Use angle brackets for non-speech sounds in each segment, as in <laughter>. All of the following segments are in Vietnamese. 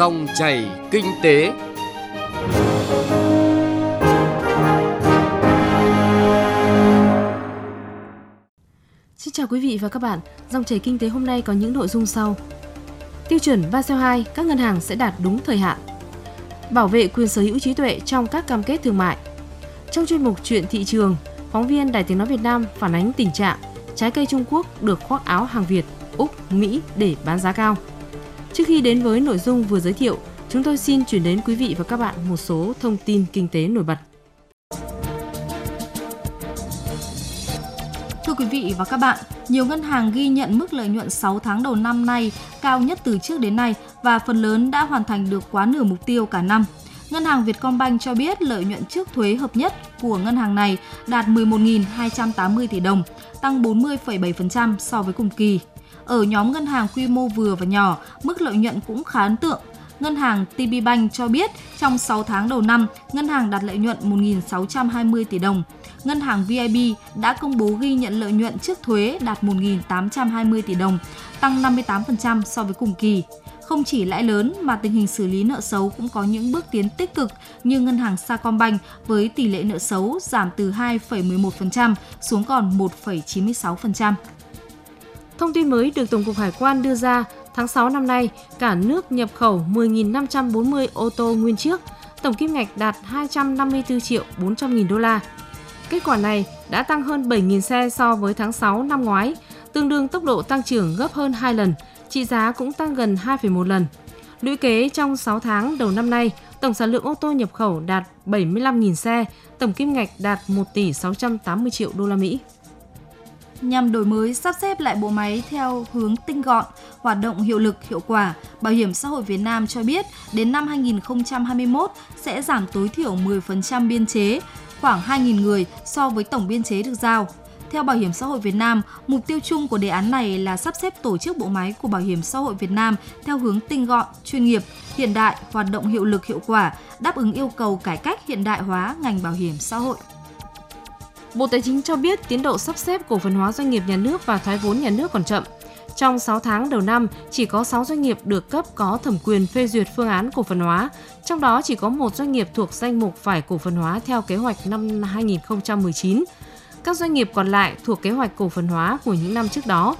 Dòng chảy kinh tế. Xin chào quý vị và các bạn. Dòng chảy kinh tế hôm nay có những nội dung sau. Tiêu chuẩn Basel 2, các ngân hàng sẽ đạt đúng thời hạn. Bảo vệ quyền sở hữu trí tuệ trong các cam kết thương mại. Trong chuyên mục Chuyện thị trường, phóng viên Đài Tiếng Nói Việt Nam phản ánh tình trạng trái cây Trung Quốc được khoác áo hàng Việt, Úc, Mỹ để bán giá cao. Trước khi đến với nội dung vừa giới thiệu, chúng tôi xin chuyển đến quý vị và các bạn một số thông tin kinh tế nổi bật. Thưa quý vị và các bạn, nhiều ngân hàng ghi nhận mức lợi nhuận 6 tháng đầu năm nay cao nhất từ trước đến nay và phần lớn đã hoàn thành được quá nửa mục tiêu cả năm. Ngân hàng Vietcombank cho biết lợi nhuận trước thuế hợp nhất của ngân hàng này đạt 11.280 tỷ đồng, tăng 40,7% so với cùng kỳ. Ở nhóm ngân hàng quy mô vừa và nhỏ, mức lợi nhuận cũng khá ấn tượng. Ngân hàng TB Bank cho biết trong 6 tháng đầu năm, ngân hàng đạt lợi nhuận 1.620 tỷ đồng. Ngân hàng VIB đã công bố ghi nhận lợi nhuận trước thuế đạt 1.820 tỷ đồng, tăng 58% so với cùng kỳ. Không chỉ lãi lớn mà tình hình xử lý nợ xấu cũng có những bước tiến tích cực như ngân hàng Sacombank với tỷ lệ nợ xấu giảm từ 2,11% xuống còn 1,96%. Thông tin mới được Tổng cục Hải quan đưa ra, tháng 6 năm nay, cả nước nhập khẩu 10.540 ô tô nguyên chiếc, tổng kim ngạch đạt 254 triệu 400 nghìn đô la. Kết quả này đã tăng hơn 7.000 xe so với tháng 6 năm ngoái, tương đương tốc độ tăng trưởng gấp hơn 2 lần, trị giá cũng tăng gần 2,1 lần. Lũy kế trong 6 tháng đầu năm nay, tổng sản lượng ô tô nhập khẩu đạt 75.000 xe, tổng kim ngạch đạt 1 tỷ 680 triệu đô la Mỹ nhằm đổi mới sắp xếp lại bộ máy theo hướng tinh gọn, hoạt động hiệu lực, hiệu quả, Bảo hiểm xã hội Việt Nam cho biết đến năm 2021 sẽ giảm tối thiểu 10% biên chế, khoảng 2.000 người so với tổng biên chế được giao. Theo Bảo hiểm xã hội Việt Nam, mục tiêu chung của đề án này là sắp xếp tổ chức bộ máy của Bảo hiểm xã hội Việt Nam theo hướng tinh gọn, chuyên nghiệp, hiện đại, hoạt động hiệu lực hiệu quả, đáp ứng yêu cầu cải cách hiện đại hóa ngành bảo hiểm xã hội. Bộ Tài chính cho biết tiến độ sắp xếp cổ phần hóa doanh nghiệp nhà nước và thoái vốn nhà nước còn chậm. Trong 6 tháng đầu năm, chỉ có 6 doanh nghiệp được cấp có thẩm quyền phê duyệt phương án cổ phần hóa, trong đó chỉ có một doanh nghiệp thuộc danh mục phải cổ phần hóa theo kế hoạch năm 2019. Các doanh nghiệp còn lại thuộc kế hoạch cổ phần hóa của những năm trước đó.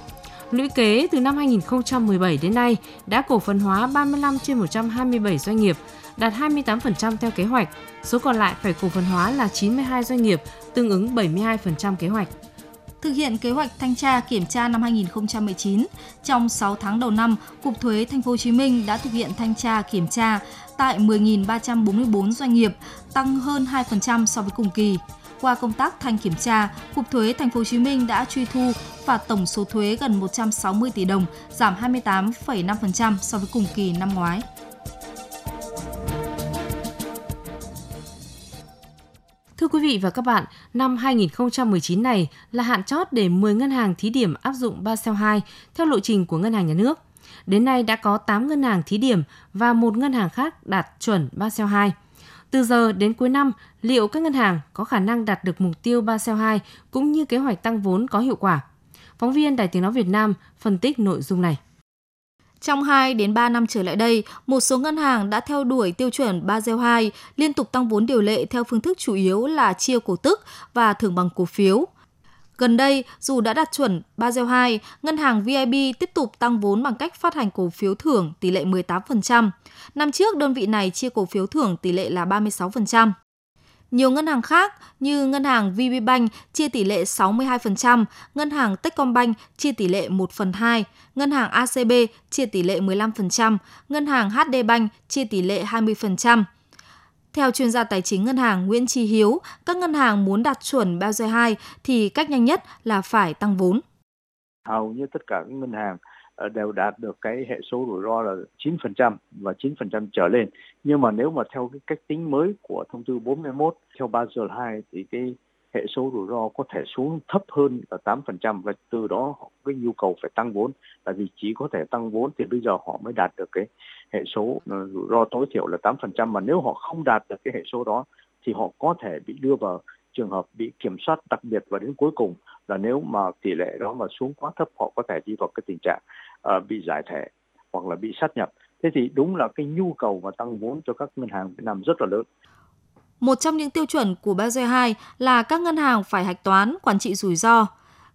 Lũy kế từ năm 2017 đến nay đã cổ phần hóa 35 trên 127 doanh nghiệp, đạt 28% theo kế hoạch. Số còn lại phải cổ phần hóa là 92 doanh nghiệp, tương ứng 72% kế hoạch. Thực hiện kế hoạch thanh tra kiểm tra năm 2019, trong 6 tháng đầu năm, Cục Thuế Thành phố Hồ Chí Minh đã thực hiện thanh tra kiểm tra tại 10.344 doanh nghiệp, tăng hơn 2% so với cùng kỳ. Qua công tác thanh kiểm tra, Cục Thuế Thành phố Hồ Chí Minh đã truy thu phạt tổng số thuế gần 160 tỷ đồng, giảm 28,5% so với cùng kỳ năm ngoái. Thưa quý vị và các bạn, năm 2019 này là hạn chót để 10 ngân hàng thí điểm áp dụng Basel II theo lộ trình của Ngân hàng Nhà nước. Đến nay đã có 8 ngân hàng thí điểm và một ngân hàng khác đạt chuẩn Basel II. Từ giờ đến cuối năm, liệu các ngân hàng có khả năng đạt được mục tiêu Basel II cũng như kế hoạch tăng vốn có hiệu quả? Phóng viên Đài Tiếng Nói Việt Nam phân tích nội dung này. Trong 2 đến 3 năm trở lại đây, một số ngân hàng đã theo đuổi tiêu chuẩn Basel II, liên tục tăng vốn điều lệ theo phương thức chủ yếu là chia cổ tức và thưởng bằng cổ phiếu. Gần đây, dù đã đạt chuẩn Basel II, ngân hàng VIB tiếp tục tăng vốn bằng cách phát hành cổ phiếu thưởng tỷ lệ 18%. Năm trước, đơn vị này chia cổ phiếu thưởng tỷ lệ là 36%. Nhiều ngân hàng khác như ngân hàng VPBank chia tỷ lệ 62%, ngân hàng Techcombank chia tỷ lệ 1 phần 2, ngân hàng ACB chia tỷ lệ 15%, ngân hàng HD Bank chia tỷ lệ 20%. Theo chuyên gia tài chính ngân hàng Nguyễn Tri Hiếu, các ngân hàng muốn đạt chuẩn Basel II thì cách nhanh nhất là phải tăng vốn. Hầu như tất cả các ngân hàng Ờ, đều đạt được cái hệ số rủi ro là 9% và 9% trở lên. Nhưng mà nếu mà theo cái cách tính mới của thông tư 41 theo Basel 2 thì cái hệ số rủi ro có thể xuống thấp hơn là 8% và từ đó họ cái nhu cầu phải tăng vốn. Tại vì chỉ có thể tăng vốn thì bây giờ họ mới đạt được cái hệ số ờ, rủi ro tối thiểu là 8% mà nếu họ không đạt được cái hệ số đó thì họ có thể bị đưa vào trường hợp bị kiểm soát đặc biệt và đến cuối cùng. Là nếu mà tỷ lệ đó mà xuống quá thấp, họ có thể đi vào cái tình trạng uh, bị giải thể hoặc là bị sát nhập thế thì đúng là cái nhu cầu và tăng vốn cho các ngân hàng Việt Nam rất là lớn một trong những tiêu chuẩn của Basel II là các ngân hàng phải hạch toán quản trị rủi ro.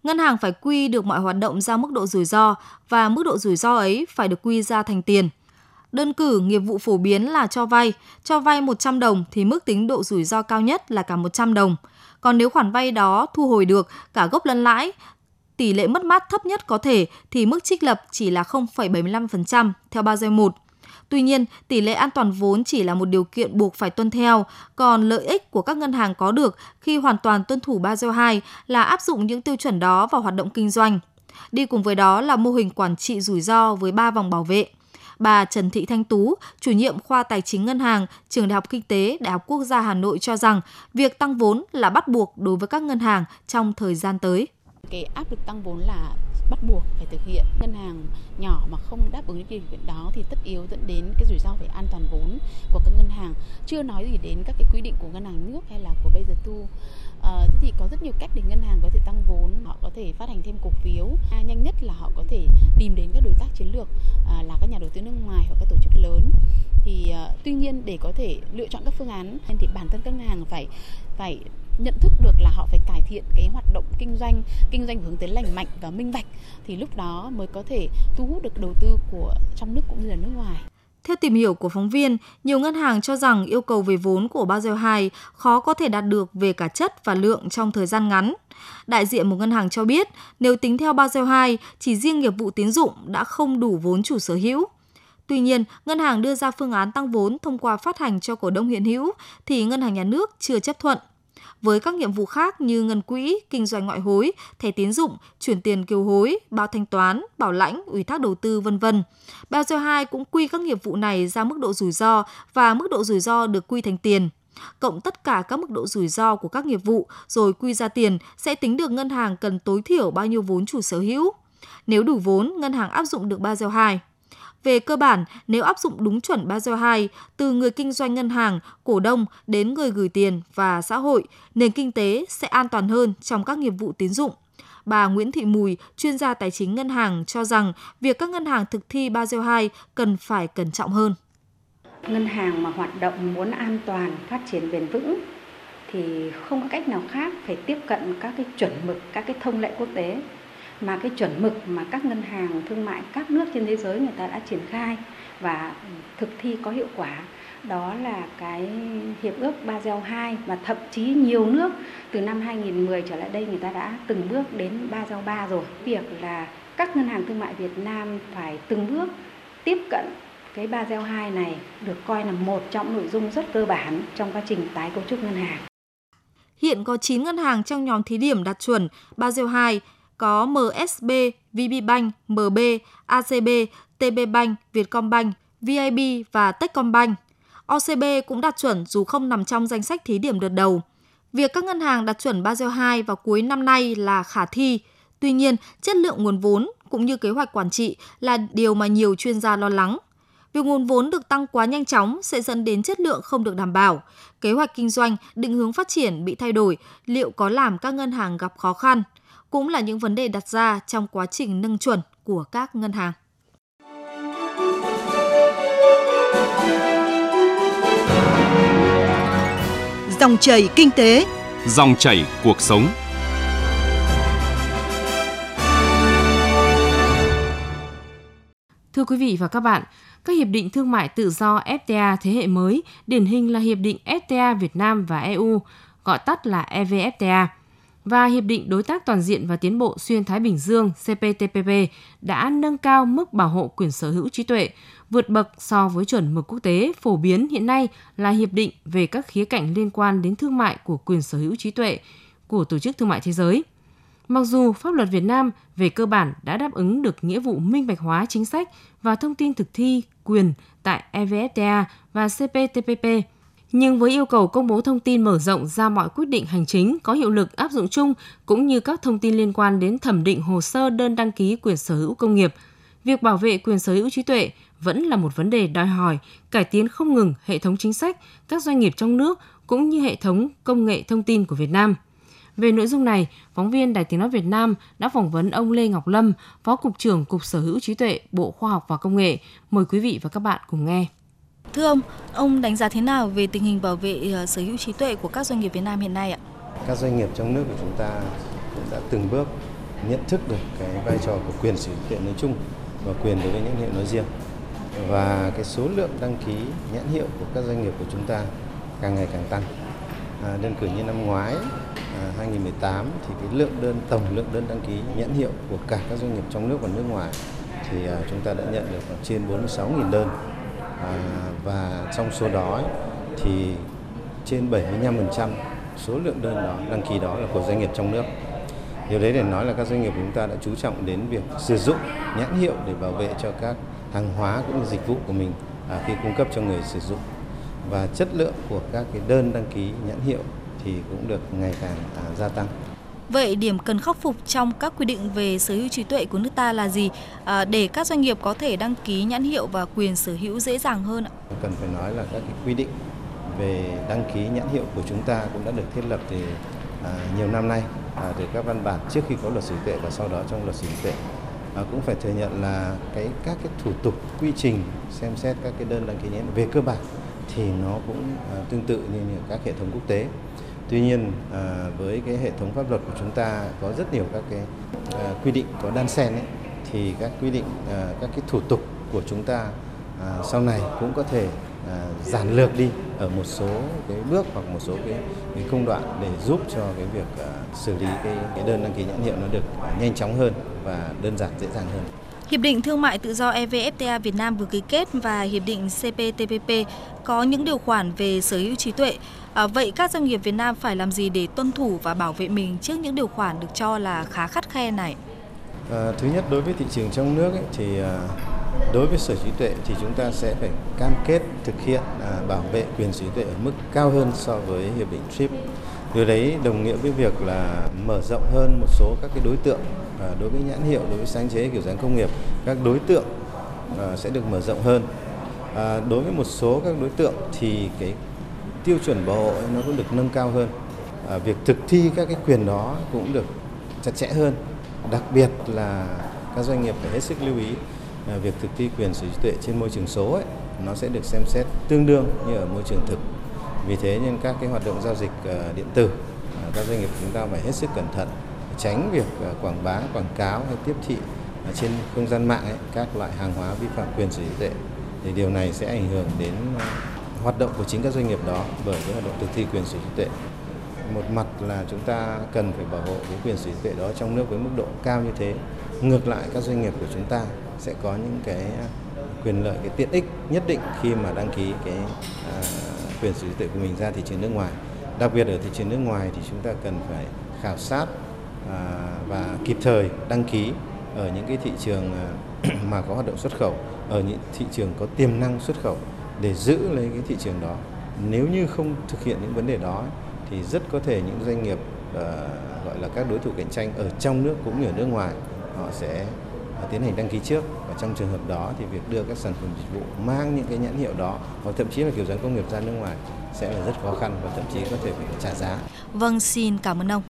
Ngân hàng phải quy được mọi hoạt động ra mức độ rủi ro và mức độ rủi ro ấy phải được quy ra thành tiền. Đơn cử nghiệp vụ phổ biến là cho vay, cho vay 100 đồng thì mức tính độ rủi ro cao nhất là cả 100 đồng. Còn nếu khoản vay đó thu hồi được cả gốc lẫn lãi, tỷ lệ mất mát thấp nhất có thể thì mức trích lập chỉ là 0,75% theo Basel 1. Tuy nhiên, tỷ lệ an toàn vốn chỉ là một điều kiện buộc phải tuân theo, còn lợi ích của các ngân hàng có được khi hoàn toàn tuân thủ Basel II là áp dụng những tiêu chuẩn đó vào hoạt động kinh doanh. Đi cùng với đó là mô hình quản trị rủi ro với 3 vòng bảo vệ. Bà Trần Thị Thanh Tú, chủ nhiệm khoa tài chính ngân hàng, trường Đại học Kinh tế, Đại học Quốc gia Hà Nội cho rằng việc tăng vốn là bắt buộc đối với các ngân hàng trong thời gian tới. Cái áp lực tăng vốn là bắt buộc phải thực hiện. Ngân hàng nhỏ mà không đáp ứng những điều kiện đó thì tất yếu dẫn đến cái rủi ro về an toàn vốn của các ngân hàng. Chưa nói gì đến các cái quy định của ngân hàng nước hay là của bây giờ tu. À, thế thì có rất nhiều cách để ngân hàng có thể tăng vốn họ có thể phát hành thêm cổ phiếu. À, nhanh nhất là họ có thể tìm đến các đối tác chiến lược à, là các nhà đầu tư nước ngoài hoặc các tổ chức lớn. Thì à, tuy nhiên để có thể lựa chọn các phương án thì bản thân các ngân hàng phải phải nhận thức được là họ phải cải thiện cái hoạt động kinh doanh kinh doanh hướng tới lành mạnh và minh bạch thì lúc đó mới có thể thu hút được đầu tư của trong nước cũng như là nước ngoài theo tìm hiểu của phóng viên, nhiều ngân hàng cho rằng yêu cầu về vốn của Basel II khó có thể đạt được về cả chất và lượng trong thời gian ngắn. Đại diện một ngân hàng cho biết, nếu tính theo Basel II, chỉ riêng nghiệp vụ tín dụng đã không đủ vốn chủ sở hữu. Tuy nhiên, ngân hàng đưa ra phương án tăng vốn thông qua phát hành cho cổ đông hiện hữu thì ngân hàng nhà nước chưa chấp thuận với các nhiệm vụ khác như ngân quỹ, kinh doanh ngoại hối, thẻ tín dụng, chuyển tiền kiều hối, bao thanh toán, bảo lãnh, ủy thác đầu tư vân vân. Basel 2 cũng quy các nghiệp vụ này ra mức độ rủi ro và mức độ rủi ro được quy thành tiền. Cộng tất cả các mức độ rủi ro của các nghiệp vụ rồi quy ra tiền sẽ tính được ngân hàng cần tối thiểu bao nhiêu vốn chủ sở hữu. Nếu đủ vốn, ngân hàng áp dụng được Basel 2. Về cơ bản, nếu áp dụng đúng chuẩn Basel II, từ người kinh doanh ngân hàng, cổ đông đến người gửi tiền và xã hội, nền kinh tế sẽ an toàn hơn trong các nghiệp vụ tín dụng. Bà Nguyễn Thị Mùi, chuyên gia tài chính ngân hàng cho rằng việc các ngân hàng thực thi Basel II cần phải cẩn trọng hơn. Ngân hàng mà hoạt động muốn an toàn, phát triển bền vững thì không có cách nào khác phải tiếp cận các cái chuẩn mực, các cái thông lệ quốc tế mà cái chuẩn mực mà các ngân hàng thương mại các nước trên thế giới người ta đã triển khai và thực thi có hiệu quả, đó là cái hiệp ước Basel II và thậm chí nhiều nước từ năm 2010 trở lại đây người ta đã từng bước đến Basel III rồi. Việc là các ngân hàng thương mại Việt Nam phải từng bước tiếp cận cái Basel II này được coi là một trong nội dung rất cơ bản trong quá trình tái cấu trúc ngân hàng. Hiện có 9 ngân hàng trong nhóm thí điểm đạt chuẩn Basel II có MSB, VPBank, MB, ACB, TB Bank, Vietcombank, VIB và Techcombank. OCB cũng đạt chuẩn dù không nằm trong danh sách thí điểm đợt đầu. Việc các ngân hàng đạt chuẩn Basel II vào cuối năm nay là khả thi. Tuy nhiên, chất lượng nguồn vốn cũng như kế hoạch quản trị là điều mà nhiều chuyên gia lo lắng. Việc nguồn vốn được tăng quá nhanh chóng sẽ dẫn đến chất lượng không được đảm bảo. Kế hoạch kinh doanh, định hướng phát triển bị thay đổi, liệu có làm các ngân hàng gặp khó khăn? Cũng là những vấn đề đặt ra trong quá trình nâng chuẩn của các ngân hàng. Dòng chảy kinh tế, dòng chảy cuộc sống. Thưa quý vị và các bạn, các hiệp định thương mại tự do FTA thế hệ mới, điển hình là hiệp định FTA Việt Nam và EU, gọi tắt là EVFTA và Hiệp định Đối tác Toàn diện và Tiến bộ Xuyên Thái Bình Dương CPTPP đã nâng cao mức bảo hộ quyền sở hữu trí tuệ, vượt bậc so với chuẩn mực quốc tế phổ biến hiện nay là hiệp định về các khía cạnh liên quan đến thương mại của quyền sở hữu trí tuệ của Tổ chức Thương mại Thế giới. Mặc dù pháp luật Việt Nam về cơ bản đã đáp ứng được nghĩa vụ minh bạch hóa chính sách và thông tin thực thi quyền tại EVFTA và CPTPP, nhưng với yêu cầu công bố thông tin mở rộng ra mọi quyết định hành chính có hiệu lực áp dụng chung cũng như các thông tin liên quan đến thẩm định hồ sơ đơn đăng ký quyền sở hữu công nghiệp, việc bảo vệ quyền sở hữu trí tuệ vẫn là một vấn đề đòi hỏi cải tiến không ngừng hệ thống chính sách, các doanh nghiệp trong nước cũng như hệ thống công nghệ thông tin của Việt Nam. Về nội dung này, phóng viên Đài Tiếng Nói Việt Nam đã phỏng vấn ông Lê Ngọc Lâm, Phó Cục trưởng Cục Sở hữu trí tuệ, Bộ Khoa học và Công nghệ. Mời quý vị và các bạn cùng nghe. Thưa ông, ông đánh giá thế nào về tình hình bảo vệ ờ, sở hữu trí tuệ của các doanh nghiệp Việt Nam hiện nay ạ? Các doanh nghiệp trong nước của chúng ta cũng đã từng bước nhận thức được cái vai trò của quyền sở hữu trí tuệ nói chung và quyền đối với nhãn hiệu nói riêng. Và cái số lượng đăng ký nhãn hiệu của các doanh nghiệp của chúng ta càng ngày càng tăng. À, đơn cử như năm ngoái à, 2018 thì cái lượng đơn tổng lượng đơn đăng ký nhãn hiệu của cả các doanh nghiệp trong nước và nước ngoài thì à, chúng ta đã nhận được khoảng trên 46.000 đơn à, và trong số đó thì trên 75% số lượng đơn đó đăng ký đó là của doanh nghiệp trong nước. Điều đấy để nói là các doanh nghiệp của chúng ta đã chú trọng đến việc sử dụng nhãn hiệu để bảo vệ cho các hàng hóa cũng như dịch vụ của mình à, khi cung cấp cho người sử dụng và chất lượng của các cái đơn đăng ký nhãn hiệu thì cũng được ngày càng à, gia tăng. Vậy điểm cần khắc phục trong các quy định về sở hữu trí tuệ của nước ta là gì? À, để các doanh nghiệp có thể đăng ký nhãn hiệu và quyền sở hữu dễ dàng hơn ạ? Cần phải nói là các cái quy định về đăng ký nhãn hiệu của chúng ta cũng đã được thiết lập từ à, nhiều năm nay à, từ các văn bản trước khi có luật sở hữu tuệ và sau đó trong luật sở hữu tuệ. À, cũng phải thừa nhận là cái các cái thủ tục quy trình xem xét các cái đơn đăng ký nhãn hiệu về cơ bản thì nó cũng à, tương tự như, như các hệ thống quốc tế. Tuy nhiên à, với cái hệ thống pháp luật của chúng ta có rất nhiều các cái à, quy định có đan xen ấy, thì các quy định à, các cái thủ tục của chúng ta à, sau này cũng có thể à, giản lược đi ở một số cái bước hoặc một số cái, cái công đoạn để giúp cho cái việc à, xử lý cái, cái đơn đăng ký nhãn hiệu nó được nhanh chóng hơn và đơn giản dễ dàng hơn. Hiệp định Thương mại Tự do EVFTA Việt Nam vừa ký kết và Hiệp định CPTPP có những điều khoản về sở hữu trí tuệ. À, vậy các doanh nghiệp Việt Nam phải làm gì để tuân thủ và bảo vệ mình trước những điều khoản được cho là khá khắt khe này? À, thứ nhất đối với thị trường trong nước ấy, thì à, đối với sở hữu trí tuệ thì chúng ta sẽ phải cam kết thực hiện à, bảo vệ quyền sở hữu tuệ ở mức cao hơn so với hiệp định TRIPS. Điều đấy đồng nghĩa với việc là mở rộng hơn một số các cái đối tượng à, đối với nhãn hiệu, đối với sáng chế kiểu dáng công nghiệp, các đối tượng à, sẽ được mở rộng hơn. À, đối với một số các đối tượng thì cái tiêu chuẩn bảo hộ nó cũng được nâng cao hơn. À, việc thực thi các cái quyền đó cũng được chặt chẽ hơn. Đặc biệt là các doanh nghiệp phải hết sức lưu ý à, việc thực thi quyền sở hữu trí tuệ trên môi trường số ấy, nó sẽ được xem xét tương đương như ở môi trường thực. Vì thế nên các cái hoạt động giao dịch à, điện tử, à, các doanh nghiệp chúng ta phải hết sức cẩn thận, tránh việc ờ, quảng bá, quảng cáo hay tiếp thị trên không gian mạng ấy, các loại hàng hóa vi phạm quyền sở hữu trí tuệ. Thì điều này sẽ ảnh hưởng đến ờ, hoạt động của chính các doanh nghiệp đó bởi cái hoạt động thực thi quyền sở hữu trí tuệ. Một mặt là chúng ta cần phải bảo hộ cái quyền sở hữu trí tuệ đó trong nước với mức độ cao như thế. Ngược lại các doanh nghiệp của chúng ta sẽ có những cái ờ, quyền lợi cái tiện ích nhất định khi mà đăng ký cái à, quyền sở hữu trí tuệ của mình ra thị trường nước ngoài. Đặc biệt ở thị trường nước ngoài thì chúng ta cần phải khảo sát À, và kịp thời đăng ký ở những cái thị trường à, <clears throat> mà có hoạt động xuất khẩu, ở những thị trường có tiềm năng xuất khẩu để giữ lấy cái thị trường đó. Nếu như không thực hiện những vấn đề đó thì rất có thể những doanh nghiệp à, gọi là các đối thủ cạnh tranh ở trong nước cũng như ở nước ngoài họ sẽ tiến hành đăng ký trước và trong trường hợp đó thì việc đưa các sản phẩm dịch vụ mang những cái nhãn hiệu đó hoặc thậm chí là kiểu dáng công nghiệp ra nước ngoài sẽ là rất khó khăn và thậm chí có thể phải trả giá. Vâng, xin cảm ơn ông.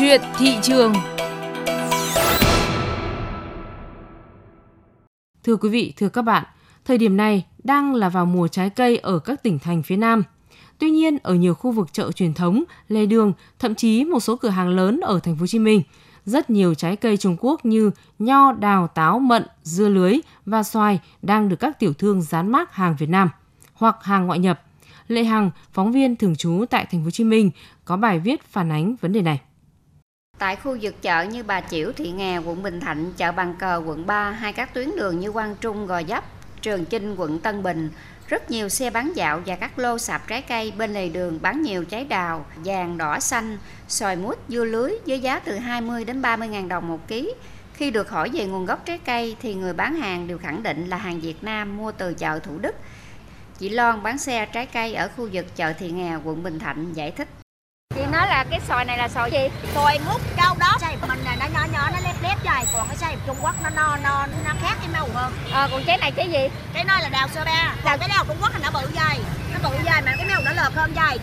Chuyện thị trường Thưa quý vị, thưa các bạn, thời điểm này đang là vào mùa trái cây ở các tỉnh thành phía Nam. Tuy nhiên, ở nhiều khu vực chợ truyền thống, lề đường, thậm chí một số cửa hàng lớn ở thành phố Hồ Chí Minh, rất nhiều trái cây Trung Quốc như nho, đào, táo, mận, dưa lưới và xoài đang được các tiểu thương dán mác hàng Việt Nam hoặc hàng ngoại nhập. Lệ Hằng, phóng viên thường trú tại thành phố Hồ Chí Minh có bài viết phản ánh vấn đề này. Tại khu vực chợ như Bà Chiểu, Thị Nghè, quận Bình Thạnh, chợ Bàn Cờ, quận 3 hay các tuyến đường như Quang Trung, Gò Dấp, Trường Chinh, quận Tân Bình, rất nhiều xe bán dạo và các lô sạp trái cây bên lề đường bán nhiều trái đào, vàng, đỏ, xanh, xoài mút, dưa lưới với giá từ 20 đến 30 ngàn đồng một ký. Khi được hỏi về nguồn gốc trái cây thì người bán hàng đều khẳng định là hàng Việt Nam mua từ chợ Thủ Đức. Chị Loan bán xe trái cây ở khu vực chợ Thị Nghè, quận Bình Thạnh giải thích. Chị nói là cái xoài này là xoài gì? Xoài mút cao đó. Mình này nó nhỏ nhỏ nó lép lép vậy. này còn cái trái Trung Quốc nó no no nó khác cái màu hơn ờ còn trái này trái gì cái này là đào sơ ba còn cái đào Trung Quốc thì nó bự dày nó bự dày mà cái màu nó lợp hơn dày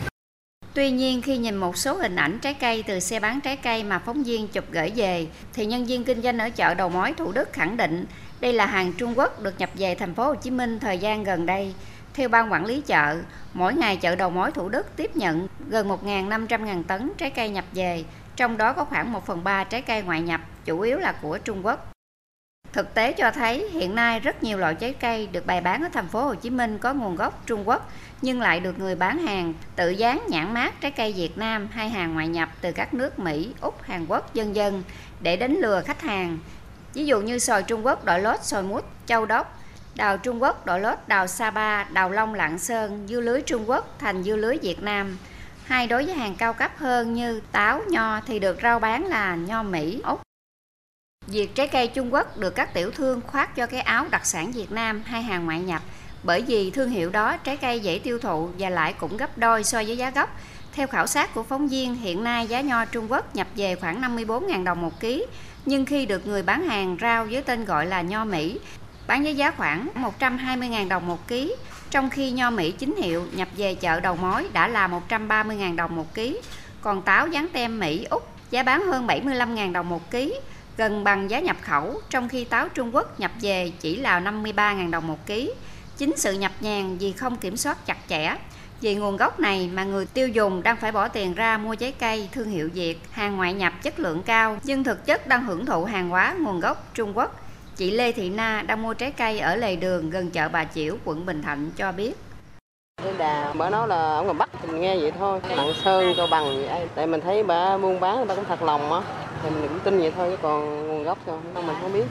Tuy nhiên khi nhìn một số hình ảnh trái cây từ xe bán trái cây mà phóng viên chụp gửi về thì nhân viên kinh doanh ở chợ đầu mối Thủ Đức khẳng định đây là hàng Trung Quốc được nhập về thành phố Hồ Chí Minh thời gian gần đây. Theo ban quản lý chợ, mỗi ngày chợ đầu mối Thủ Đức tiếp nhận gần 1.500 ngàn tấn trái cây nhập về, trong đó có khoảng 1 phần 3 trái cây ngoại nhập, chủ yếu là của Trung Quốc. Thực tế cho thấy hiện nay rất nhiều loại trái cây được bày bán ở thành phố Hồ Chí Minh có nguồn gốc Trung Quốc nhưng lại được người bán hàng tự dán nhãn mát trái cây Việt Nam hay hàng ngoại nhập từ các nước Mỹ, Úc, Hàn Quốc dân dân để đánh lừa khách hàng. Ví dụ như sòi Trung Quốc đội lốt sòi mút, châu đốc, đào Trung Quốc đội lốt đào Sapa, đào Long Lạng Sơn, dưa lưới Trung Quốc thành dưa lưới Việt Nam. Hay đối với hàng cao cấp hơn như táo, nho thì được rao bán là nho Mỹ, Úc. Việc trái cây Trung Quốc được các tiểu thương khoác cho cái áo đặc sản Việt Nam hay hàng ngoại nhập bởi vì thương hiệu đó trái cây dễ tiêu thụ và lại cũng gấp đôi so với giá gốc. Theo khảo sát của phóng viên, hiện nay giá nho Trung Quốc nhập về khoảng 54.000 đồng một ký, nhưng khi được người bán hàng rao với tên gọi là nho Mỹ, bán với giá khoảng 120.000 đồng một ký, trong khi nho Mỹ chính hiệu nhập về chợ đầu mối đã là 130.000 đồng một ký, còn táo dán tem Mỹ Úc giá bán hơn 75.000 đồng một ký, gần bằng giá nhập khẩu, trong khi táo Trung Quốc nhập về chỉ là 53.000 đồng một ký. Chính sự nhập nhàn vì không kiểm soát chặt chẽ. Vì nguồn gốc này mà người tiêu dùng đang phải bỏ tiền ra mua trái cây thương hiệu Việt, hàng ngoại nhập chất lượng cao, nhưng thực chất đang hưởng thụ hàng hóa nguồn gốc Trung Quốc. Chị Lê Thị Na đang mua trái cây ở lề đường gần chợ Bà Chiểu, quận Bình Thạnh cho biết. Đà bà nói là ngoài Bắc thì mình nghe vậy thôi, Lạng Sơn, Cao Bằng vậy. Tại mình thấy bà buôn bán bà cũng thật lòng á, thì mình cũng tin vậy thôi chứ còn nguồn gốc sao mình không biết.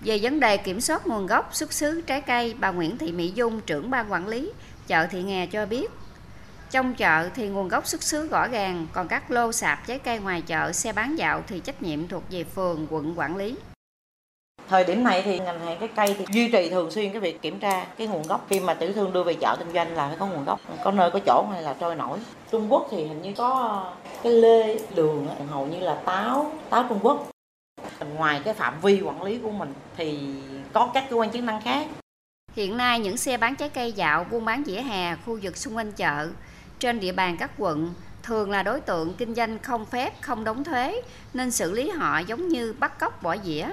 Về vấn đề kiểm soát nguồn gốc xuất xứ trái cây, bà Nguyễn Thị Mỹ Dung, trưởng ban quản lý chợ Thị Nghè cho biết, trong chợ thì nguồn gốc xuất xứ rõ ràng, còn các lô sạp trái cây ngoài chợ, xe bán dạo thì trách nhiệm thuộc về phường, quận quản lý. Thời điểm này thì ngành hàng trái cây thì duy trì thường xuyên cái việc kiểm tra cái nguồn gốc khi mà tiểu thương đưa về chợ kinh doanh là phải có nguồn gốc, có nơi có chỗ hay là trôi nổi. Trung Quốc thì hình như có cái lê, đường hầu như là táo, táo Trung Quốc. Ngoài cái phạm vi quản lý của mình thì có các cơ quan chức năng khác. Hiện nay những xe bán trái cây dạo buôn bán dĩa hè khu vực xung quanh chợ trên địa bàn các quận thường là đối tượng kinh doanh không phép, không đóng thuế nên xử lý họ giống như bắt cóc bỏ dĩa.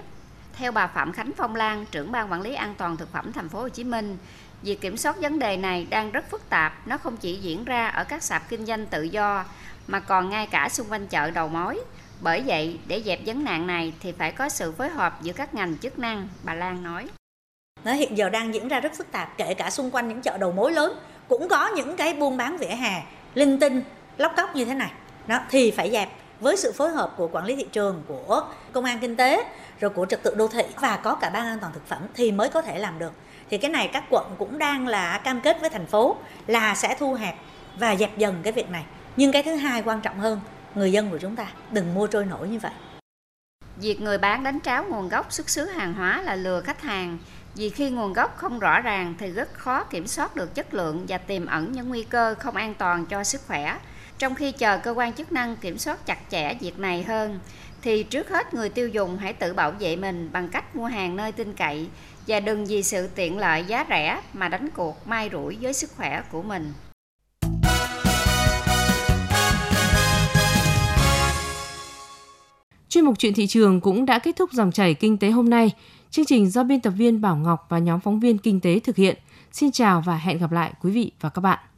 Theo bà Phạm Khánh Phong Lan, trưởng ban quản lý an toàn thực phẩm thành phố Hồ Chí Minh, việc kiểm soát vấn đề này đang rất phức tạp, nó không chỉ diễn ra ở các sạp kinh doanh tự do mà còn ngay cả xung quanh chợ đầu mối. Bởi vậy, để dẹp vấn nạn này thì phải có sự phối hợp giữa các ngành chức năng, bà Lan nói. Nó hiện giờ đang diễn ra rất phức tạp, kể cả xung quanh những chợ đầu mối lớn cũng có những cái buôn bán vỉa hè linh tinh, lóc cóc như thế này. Đó thì phải dẹp với sự phối hợp của quản lý thị trường, của công an kinh tế, rồi của trật tự đô thị và có cả ban an toàn thực phẩm thì mới có thể làm được. Thì cái này các quận cũng đang là cam kết với thành phố là sẽ thu hẹp và dẹp dần cái việc này. Nhưng cái thứ hai quan trọng hơn, người dân của chúng ta đừng mua trôi nổi như vậy. Việc người bán đánh tráo nguồn gốc xuất xứ hàng hóa là lừa khách hàng vì khi nguồn gốc không rõ ràng thì rất khó kiểm soát được chất lượng và tiềm ẩn những nguy cơ không an toàn cho sức khỏe. Trong khi chờ cơ quan chức năng kiểm soát chặt chẽ việc này hơn, thì trước hết người tiêu dùng hãy tự bảo vệ mình bằng cách mua hàng nơi tin cậy và đừng vì sự tiện lợi giá rẻ mà đánh cuộc mai rủi với sức khỏe của mình. Chuyên mục chuyện thị trường cũng đã kết thúc dòng chảy kinh tế hôm nay. Chương trình do biên tập viên Bảo Ngọc và nhóm phóng viên kinh tế thực hiện. Xin chào và hẹn gặp lại quý vị và các bạn.